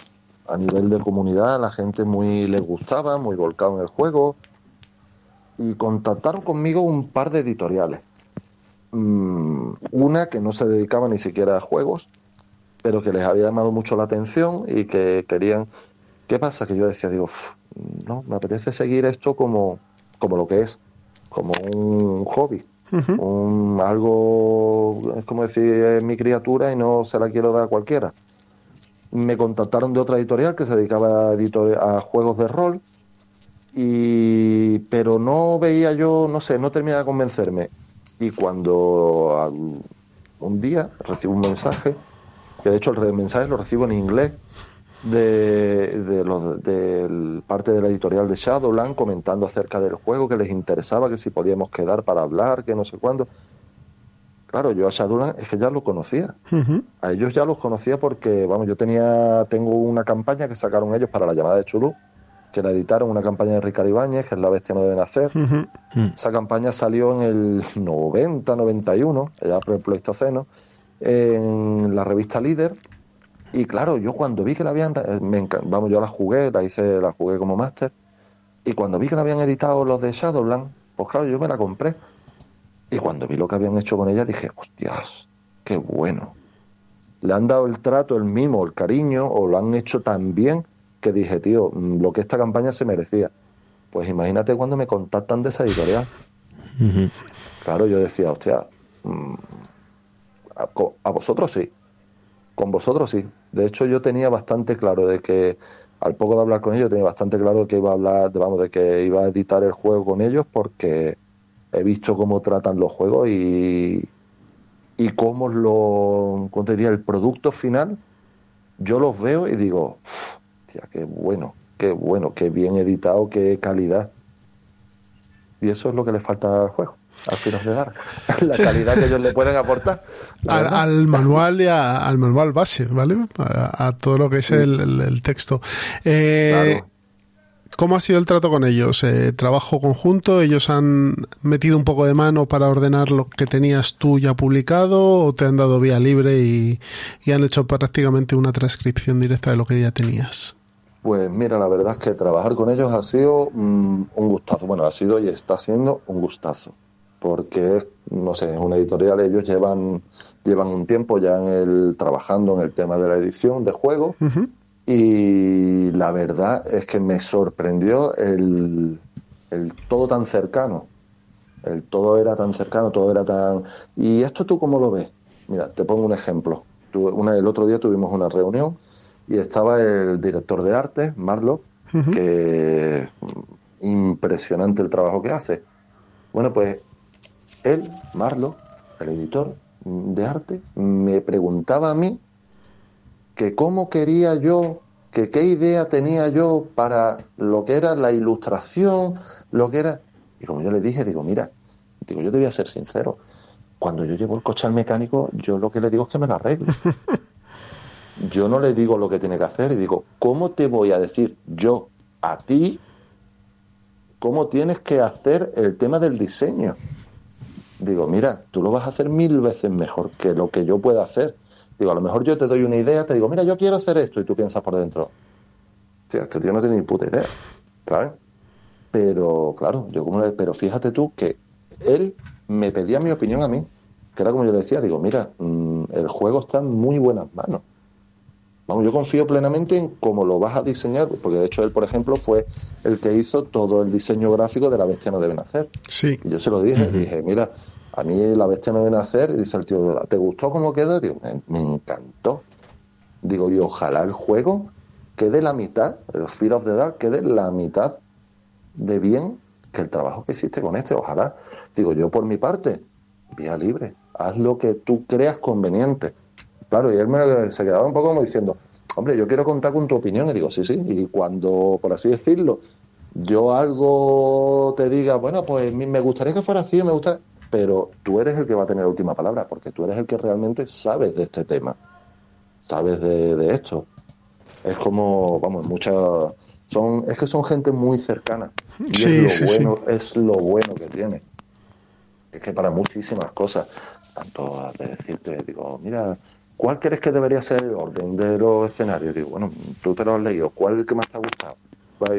A nivel de comunidad, la gente muy les gustaba, muy volcado en el juego. Y contactaron conmigo un par de editoriales. Mm, una que no se dedicaba ni siquiera a juegos, pero que les había llamado mucho la atención y que querían. ¿Qué pasa? Que yo decía, digo, "Uf, no, me apetece seguir esto como, como lo que es, como un hobby, un, algo, es como decir, es mi criatura y no se la quiero dar a cualquiera. Me contactaron de otra editorial que se dedicaba a, editor- a juegos de rol, y pero no veía yo, no sé, no terminaba de convencerme. Y cuando al- un día recibo un mensaje, que de hecho el mensaje lo recibo en inglés, de, de, los, del parte de la editorial de Shadowland comentando acerca del juego, que les interesaba, que si podíamos quedar para hablar, que no sé cuándo. Claro, yo a Shadowland es que ya lo conocía. A ellos ya los conocía porque, vamos, yo tenía, tengo una campaña que sacaron ellos para la llamada de Chulú, que la editaron, una campaña de Ricardo Ibáñez, que es La Bestia no debe nacer. Ujú. Esa campaña salió en el 90, 91, ya por el Pleistoceno, en la revista Líder. Y claro, yo cuando vi que la habían, eh, me vamos, yo la jugué, la hice, la jugué como máster. Y cuando vi que la habían editado los de Shadowland, pues claro, yo me la compré. Y cuando vi lo que habían hecho con ella, dije, hostias, qué bueno. Le han dado el trato, el mimo, el cariño, o lo han hecho tan bien que dije, tío, mm, lo que esta campaña se merecía. Pues imagínate cuando me contactan de esa editorial. Claro, yo decía, hostia, mm, a, a vosotros sí, con vosotros sí. De hecho, yo tenía bastante claro de que, al poco de hablar con ellos, tenía bastante claro que iba a hablar, vamos, de que iba a editar el juego con ellos porque he visto cómo tratan los juegos y, y cómo lo, cómo te diría, el producto final, yo los veo y digo, "Uf, tía, qué bueno, qué bueno, qué bien editado, qué calidad. Y eso es lo que le falta al juego, al final de dar, [LAUGHS] la calidad que ellos le pueden aportar. Al, manual y a- al manual base, ¿vale? A, a todo lo que es el, el- el texto. Eh, Claro. ¿Cómo ha sido el trato con ellos? Eh, ¿Trabajo conjunto? ¿Ellos han metido un poco de mano para ordenar lo que tenías tú ya publicado? ¿O te han dado vía libre y, y han hecho prácticamente una transcripción directa de lo que ya tenías? Pues mira, la verdad es que trabajar con ellos ha sido mm, un gustazo. Bueno, ha sido y está siendo un gustazo. Porque, es, no sé, es una editorial, ellos llevan, llevan un tiempo ya en el, trabajando en el tema de la edición de juegos. Ujú. Y la verdad es que me sorprendió el, el todo tan cercano. El todo era tan cercano, todo era tan... ¿Y esto tú cómo lo ves? Mira, te pongo un ejemplo. Tuve una, el otro día tuvimos una reunión y estaba el director de arte, Marlock, que mm, impresionante el trabajo que hace. Bueno, pues él, Marlock, el editor de arte, me preguntaba a mí que cómo quería yo, que qué idea tenía yo para lo que era la ilustración, lo que era... Y como yo le dije, digo, mira, digo, yo te voy a ser sincero, cuando yo llevo el coche al mecánico, yo lo que le digo es que me lo arregle. [LAUGHS] Yo no le digo lo que tiene que hacer y digo, ¿cómo te voy a decir yo a ti cómo tienes que hacer el tema del diseño? Digo, mira, tú lo vas a hacer mil veces mejor que lo que yo pueda hacer. Digo, a lo mejor yo te doy una idea, te digo, mira, yo quiero hacer esto y tú piensas por dentro. Tío, este tío no tiene ni puta idea, ¿sabes? Pero, claro, yo como le, pero fíjate tú que él me pedía mi opinión a mí, que era como yo le decía, digo, mira, mm, el juego está en muy buenas manos. Vamos, yo confío plenamente en cómo lo vas a diseñar, porque de hecho él, por ejemplo, fue el que hizo todo el diseño gráfico de La Bestia no debe nacer. Sí. Y yo se lo dije, dije, mira, a mí La Bestia no debe nacer, y dice el tío, ¿te gustó cómo quedó? Digo, me, me encantó. Digo, y ojalá el juego quede la mitad, el Fear of the Dark quede la mitad de bien que el trabajo que hiciste con este, ojalá. Digo, yo por mi parte, vía libre, haz lo que tú creas conveniente. Claro, y él me, se quedaba un poco como diciendo, hombre, yo quiero contar con tu opinión. Y digo, sí, sí. Y cuando, por así decirlo, yo algo te diga, bueno, pues me gustaría que fuera así, me gustaría... Pero tú eres el que va a tener la última palabra, porque tú eres el que realmente sabes de este tema, sabes de, de esto. Es como, vamos, muchas... Son, es que son gente muy cercana. Y Sí, es lo sí, bueno, es lo bueno que tiene. Es que para muchísimas cosas, tanto de decirte, digo, mira, ¿cuál crees que debería ser el orden de los escenarios? Digo, bueno, tú te lo has leído, ¿cuál es el que más te ha gustado?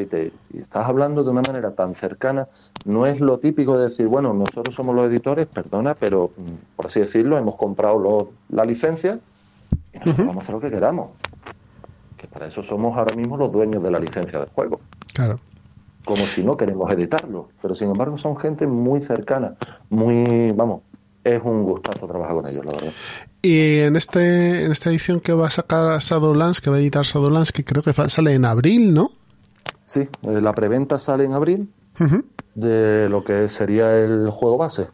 Y, te- y estás hablando de una manera tan cercana, no es lo típico de decir, bueno, nosotros somos los editores, perdona, pero mm, por así decirlo, hemos comprado los, la licencia y nosotros vamos a hacer lo que queramos. Que para eso somos ahora mismo los dueños de la licencia del juego. Claro. Como si no queremos editarlo. Pero sin embargo son gente muy cercana, muy, vamos, es un gustazo trabajar con ellos, la verdad. Y en este en esta edición que va a sacar Shadowlands, que va a editar Shadowlands, que creo que sale en abril, ¿no? Sí, eh, la preventa sale en abril de lo que sería el juego base.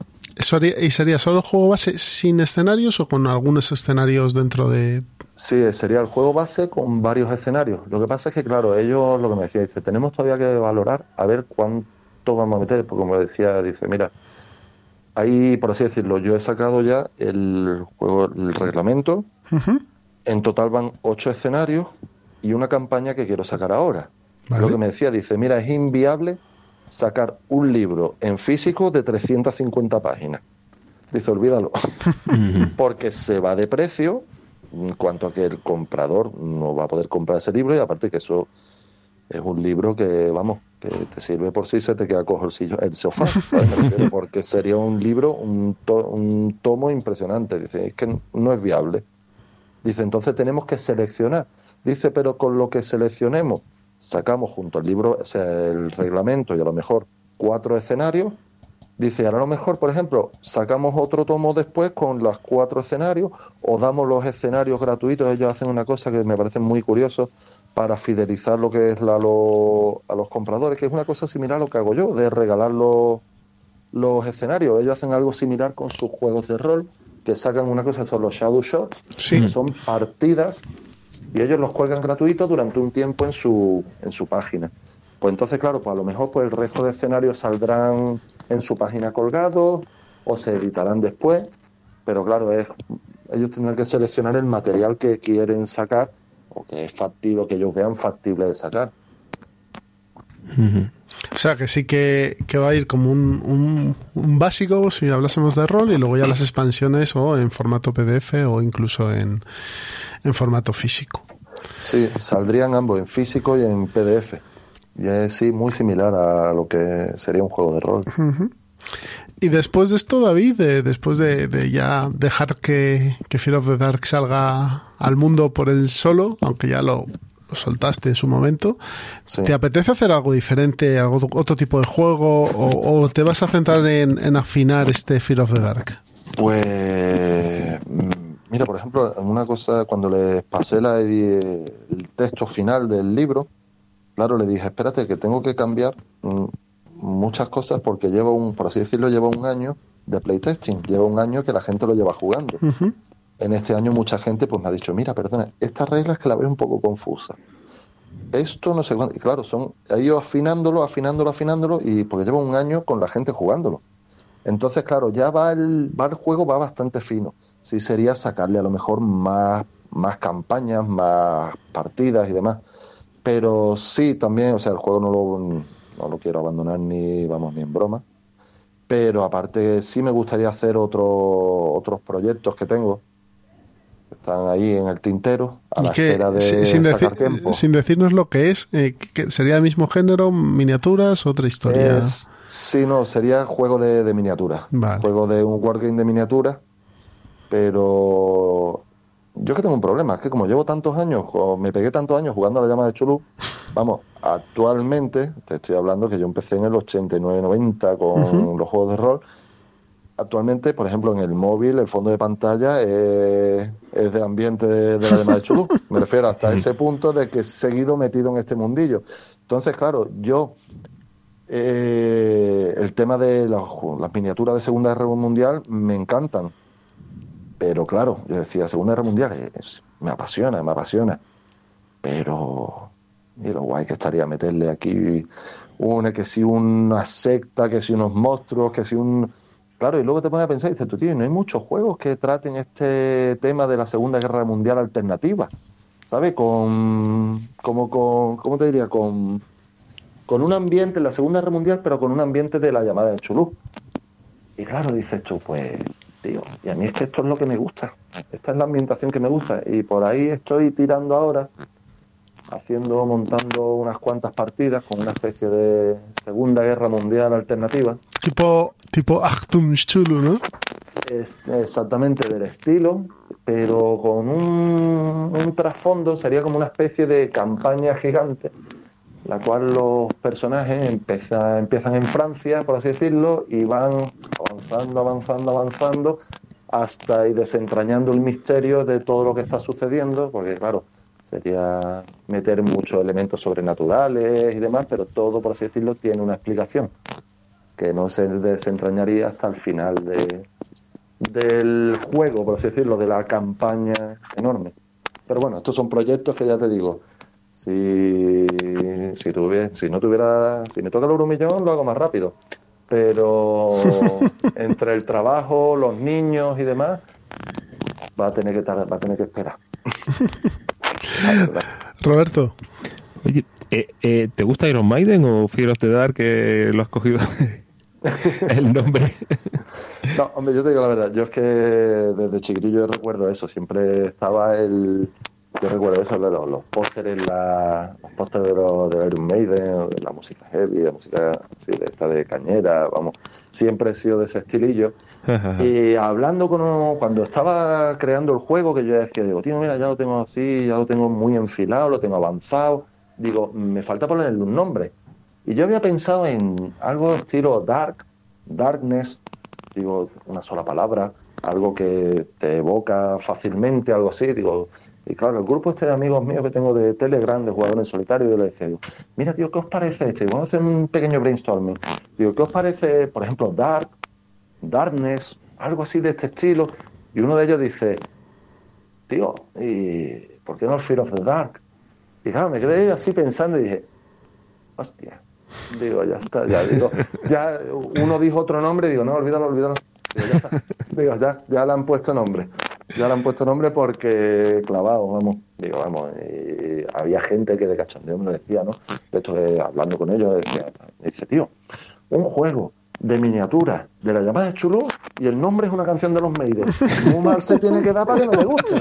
¿Y sería solo el juego base sin escenarios o con algunos escenarios dentro de...? Sí, sería el juego base con varios escenarios. Lo que pasa es que, claro, ellos lo que me decían, dice, tenemos todavía que valorar a ver cuánto vamos a meter, porque como decía, dice, mira, ahí, por así decirlo, yo he sacado ya el juego, el reglamento, en total van ocho escenarios y una campaña que quiero sacar ahora. Lo que me decía, dice, mira, es inviable sacar un libro en físico de 350 páginas. Dice, olvídalo, [LAUGHS] porque se va de precio en cuanto a que el comprador no va a poder comprar ese libro y aparte que eso es un libro que, vamos, que te sirve por sí, se te queda cojo el, el sofá, [LAUGHS] porque sería un libro, un, un tomo impresionante. Dice, es que no es viable. Dice, entonces tenemos que seleccionar. Dice, pero con lo que seleccionemos, sacamos junto al libro, o sea, el reglamento y a lo mejor cuatro escenarios. Dice, ahora a lo mejor, por ejemplo, sacamos otro tomo después con los cuatro escenarios o damos los escenarios gratuitos. Ellos hacen una cosa que me parece muy curioso para fidelizar lo que es la, lo, a los compradores, que es una cosa similar a lo que hago yo, de regalar los, los escenarios. Ellos hacen algo similar con sus juegos de rol, que sacan una cosa, son los Shadow Shots, que son partidas y ellos los cuelgan gratuitos durante un tiempo en su, en su página. Pues entonces, claro, pues a lo mejor pues el resto de escenarios saldrán en su página colgados o se editarán después, pero claro, es, ellos tendrán que seleccionar el material que quieren sacar o que es factible, que ellos vean factible de sacar. O sea, que sí que, va a ir como un, un, básico si hablásemos de rol y luego ya las expansiones o en formato PDF o incluso en, en formato físico. Sí, saldrían ambos en físico y en PDF. Y es sí, muy similar a lo que sería un juego de rol. Y después de esto, David, después de, ya dejar que, que Fear of the Dark salga al mundo por el solo, aunque ya lo, soltaste en su momento, ¿te apetece hacer algo diferente, algo, otro tipo de juego, o, te vas a centrar en, en, afinar este Fear of the Dark? Pues Mira, por ejemplo, una cosa, cuando les pasé la, el texto final del libro, claro, le dije, espérate, que tengo que cambiar mm, muchas cosas porque lleva un, por así decirlo, lleva un año de playtesting, lleva un año que la gente lo lleva jugando. En este año mucha gente pues me ha dicho, mira, perdona, esta regla es que la veo un poco confusa. Esto no sé cuánto. Y claro, son, ha ido afinándolo, afinándolo, afinándolo, y porque lleva un año con la gente jugándolo. Entonces, claro, ya va el, va el juego, va bastante fino sí sería sacarle a lo mejor más, más campañas, más partidas y demás. Pero sí, también, o sea, el juego no lo, no lo quiero abandonar ni, vamos, ni en broma. Pero aparte sí me gustaría hacer otro, otros proyectos que tengo. Están ahí en el tintero, a la espera de sin sacar tiempo. Sin decirnos lo que es, eh, ¿sería el mismo género, miniaturas, otra historia? sí, no, sería juego de, de miniaturas. Juego de un wargame de miniaturas pero yo que tengo un problema, es que como llevo tantos años, me pegué tantos años jugando a la llama de Chulú, [LAUGHS] vamos, actualmente, te estoy hablando que yo empecé en el 89-90 con los juegos de rol, actualmente, por ejemplo, en el móvil, el fondo de pantalla es, de ambiente de, la llama de Chulú. [LAUGHS] Me refiero hasta ese punto de que he seguido metido en este mundillo. Entonces, claro, yo eh, el tema de las, las, miniaturas de Segunda Guerra Mundial me encantan. Pero claro, yo decía, Segunda Guerra Mundial, me apasiona, me apasiona. Pero, y lo guay que estaría meterle aquí una, que si una secta, que si unos monstruos, que si un... Claro, y luego te pones a pensar y dices, tú tío, no hay muchos juegos que traten este tema de la Segunda Guerra Mundial alternativa, ¿sabes? Con, como con, ¿cómo te diría? Con, con un ambiente, la Segunda Guerra Mundial, pero con un ambiente de la llamada de Chulú. Y claro, dices tú, pues y a mí es que esto es lo que me gusta. Esta es la ambientación que me gusta. Y por ahí estoy tirando ahora, haciendo, montando unas cuantas partidas con una especie de Segunda Guerra Mundial alternativa. Tipo, tipo Achtung Chulu, ¿no? Es, exactamente del estilo, pero con un, un trasfondo, sería como una especie de campaña gigante la cual los personajes empieza- empiezan en Francia, por así decirlo, y van avanzando, avanzando, avanzando, hasta ir desentrañando el misterio de todo lo que está sucediendo, porque claro, sería meter muchos elementos sobrenaturales y demás, pero todo, por así decirlo, tiene una explicación, que no se desentrañaría hasta el final de, del juego, por así decirlo, de la campaña enorme. Pero bueno, estos son proyectos que ya te digo, si, si, tuviera, si no tuviera, si me toca el euromillón, lo hago más rápido. Pero [LAUGHS] entre el trabajo, los niños y demás, va a tener que, tar- va a tener que esperar. [LAUGHS] Roberto, Oye, eh, eh, ¿te gusta Iron Maiden o Fear of the Dark que lo has cogido [LAUGHS] el nombre? No, hombre, yo te digo la verdad, yo es que desde chiquitillo recuerdo eso, siempre estaba el... Yo recuerdo eso, los, los pósteres, la, los pósteres de, los, de Iron Maiden, de la música heavy, de música así, de esta de cañera, vamos, siempre he sido de ese estilillo. [LAUGHS] Y hablando con uno- cuando estaba creando el juego, que yo decía, digo, tío, mira, ya lo tengo así, ya lo tengo muy enfilado, lo tengo avanzado. Digo, me falta ponerle un nombre. Y yo había pensado en algo estilo Dark, Darkness, digo, una sola palabra, algo que te evoca fácilmente, algo así, digo. Y claro, el grupo este de amigos míos que tengo de Telegram, de jugadores en solitario, yo le decía, digo, mira, tío, ¿qué os parece esto? Y vamos a hacer un pequeño brainstorming. Digo, ¿qué os parece, por ejemplo, Dark, Darkness, algo así de este estilo? Y uno de ellos dice, tío, ¿y por qué no el Fear of the Dark? Y claro, me quedé así pensando y dije, hostia, digo, ya está, ya digo, ya uno dijo otro nombre y digo, no, olvídalo, olvídalo. Digo, ya está. Digo, ya, ya le han puesto nombre. Ya le han puesto nombre porque clavado, vamos. Digo, vamos, y había gente que de cachondeo me lo decía, ¿no? Esto de, hablando con ellos, decía, dice, tío, un juego de miniaturas de la llamada de Chulú y el nombre es una canción de los Maiden. Muy mal se tiene que dar para que no me guste.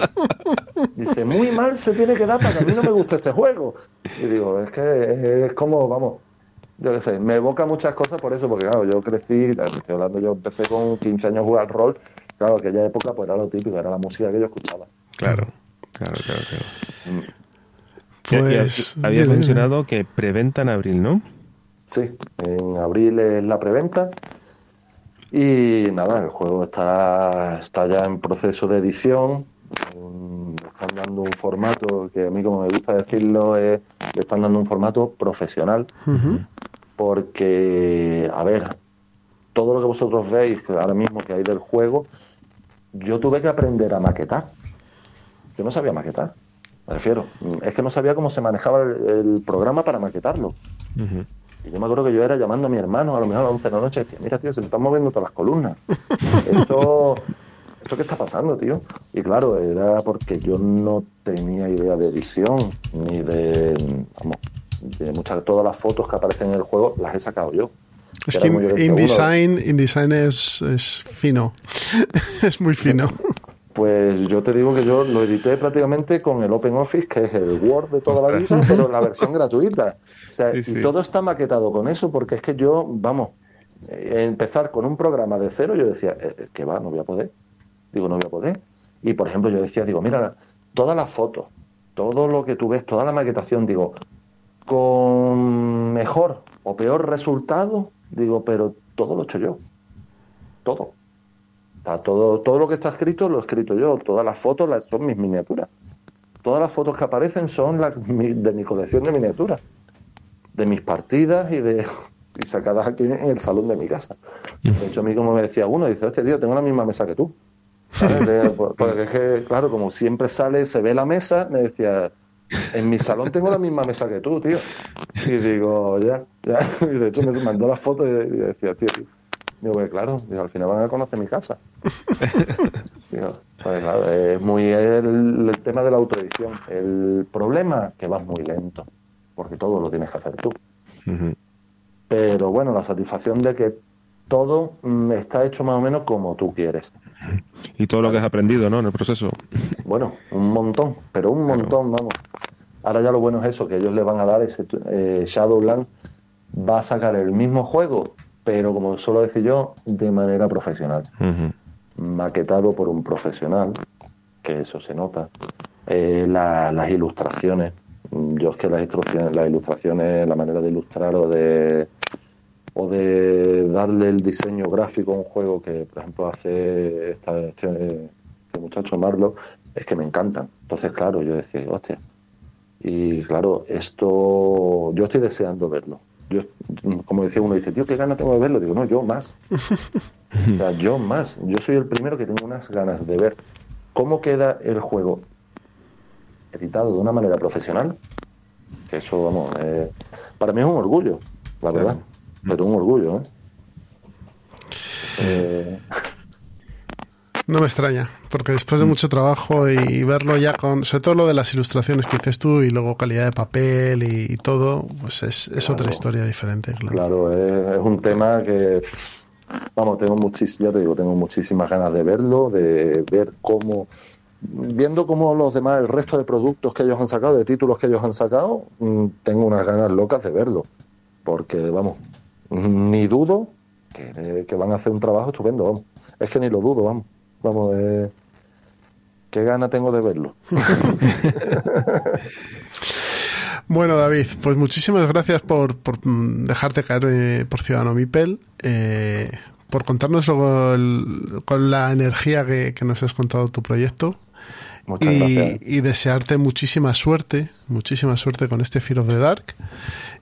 Dice, muy mal se tiene que dar para que a mí no me guste este juego. Y digo, es que es como, vamos, yo qué sé, me evoca muchas cosas por eso, porque claro, yo crecí, estoy hablando, yo empecé con 15 años a jugar rol, claro, aquella época pues era lo típico, era la música que yo escuchaba. Claro, claro, claro. claro. Y pues... habías mencionado que preventa en abril, ¿no? Sí, en abril es la preventa y nada, el juego estará, está ya en proceso de edición, mm, le están dando un formato que a mí como me gusta decirlo es, le están dando un formato profesional porque, a ver, todo lo que vosotros veis ahora mismo que hay del juego, yo tuve que aprender a maquetar. Yo no sabía maquetar, me refiero. Es que no sabía cómo se manejaba el, el programa para maquetarlo. Y yo me acuerdo que yo era llamando a mi hermano a lo mejor a las 11 de la noche y decía, mira tío, se me están moviendo todas las columnas. [LAUGHS] Esto, ¿esto qué está pasando, tío? Y claro, era porque yo no tenía idea de edición, ni de, vamos, de muchas, todas las fotos que aparecen en el juego las he sacado yo. Es que InDesign, InDesign es, es fino. [LAUGHS] es muy fino. Pues yo te digo que yo lo edité prácticamente con el OpenOffice, que es el Word de toda la vida, pero la versión gratuita. O sea, [LAUGHS] Sí, y todo está maquetado con eso, porque es que yo, vamos, eh, empezar con un programa de cero, yo decía, eh, eh, que va, no voy a poder. Digo, no voy a poder. Y por ejemplo, yo decía, digo, mira, todas las fotos, todo lo que tú ves, toda la maquetación, digo, con mejor o peor resultado, digo, pero todo lo he hecho yo. Todo. Está todo, todo lo que está escrito lo he escrito yo. Todas las fotos las, son mis miniaturas. Todas las fotos que aparecen son las de mi colección de miniaturas. De mis partidas y de [LAUGHS] y sacadas aquí en el salón de mi casa. De hecho, a mí como me decía uno, dice, este tío, tengo la misma mesa que tú. [LAUGHS] Por- Porque es que, claro, como siempre sale, se ve la mesa, me decía, en mi salón tengo la misma mesa que tú, tío. Y digo, ya, ya. [LAUGHS] Y de hecho me mandó las fotos y decía, tío, tío. Digo, pues claro, digo, al final van a conocer mi casa. [LAUGHS] Digo, pues claro, es muy el, el tema de la autoedición. El problema que vas muy lento, porque todo lo tienes que hacer tú. Pero bueno, la satisfacción de que todo mm, está hecho más o menos como tú quieres. Y todo lo que has aprendido, ¿no? En el proceso. Bueno, un montón, pero un montón, vamos. Ahora ya lo bueno es eso, que ellos le van a dar ese eh, Shadowland va a sacar el mismo juego, pero como suelo decir yo, de manera profesional. Maquetado por un profesional, que eso se nota. Eh, la- las ilustraciones Yo es que las instrucciones, las ilustraciones, la manera de ilustrar o de o de darle el diseño gráfico a un juego que, por ejemplo, hace esta, este, este muchacho Marlo, es que me encantan. Entonces, claro, yo decía, hostia. Y claro, esto yo estoy deseando verlo. Yo, como decía uno, dice, tío, qué ganas tengo de verlo. Digo, no, yo más. [LAUGHS] o sea, yo más. Yo soy el primero que tengo unas ganas de ver cómo queda el juego editado de una manera profesional. Eso, vamos, eh, para mí es un orgullo, la verdad. Pero un orgullo, ¿eh? eh no me extraña, porque después de mucho trabajo y verlo ya con, sobre todo lo de las ilustraciones que dices tú y luego calidad de papel y, todo, pues es, es otra historia diferente. Claro, claro es, un tema que, vamos, tengo muchísimas, ya te digo, tengo muchísimas ganas de verlo, de ver cómo, viendo cómo los demás, el resto de productos que ellos han sacado, de títulos que ellos han sacado, mm, tengo unas ganas locas de verlo, porque, vamos, ni dudo que, que van a hacer un trabajo estupendo, vamos. Es que ni lo dudo, vamos. Vamos, eh, qué gana tengo de verlo. [LAUGHS] bueno, David, pues muchísimas gracias por, por dejarte caer eh, por Ciudadano Mipel, eh, por contarnos con la energía que, nos has contado tu proyecto. Muchas y, y, desearte muchísima suerte, muchísima suerte con este Fear of the Dark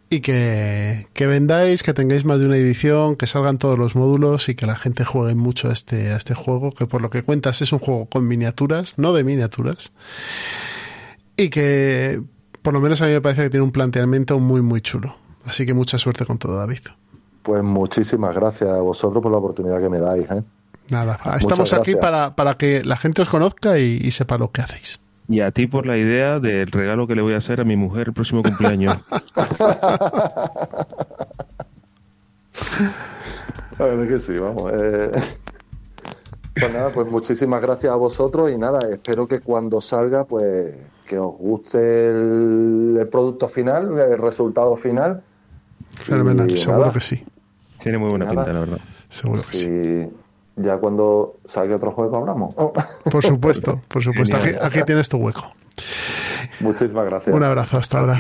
y que, vendáis, que tengáis más de una edición, que salgan todos los módulos y que la gente juegue mucho a este, a este juego, que por lo que cuentas es un juego con miniaturas, no de miniaturas, y que por lo menos a mí me parece que tiene un planteamiento muy, muy chulo. Así que mucha suerte con todo, David. Pues muchísimas gracias a vosotros por la oportunidad que me dais. ¿eh? Nada, estamos aquí para, para, que la gente os conozca y sepa lo que hacéis. Y a ti por la idea del regalo que le voy a hacer a mi mujer el próximo cumpleaños. [LAUGHS] La verdad que sí, vamos. Eh. Pues nada, pues muchísimas gracias a vosotros y nada, espero que cuando salga, pues que os guste el, producto final, el resultado final. Fenomenal, seguro que sí. Tiene muy buena pinta, la verdad. Seguro que sí ya cuando salga otro juego hablamos. Oh. Por supuesto, por supuesto. Aquí, tienes tu hueco. Muchísimas gracias. Un abrazo, hasta ahora.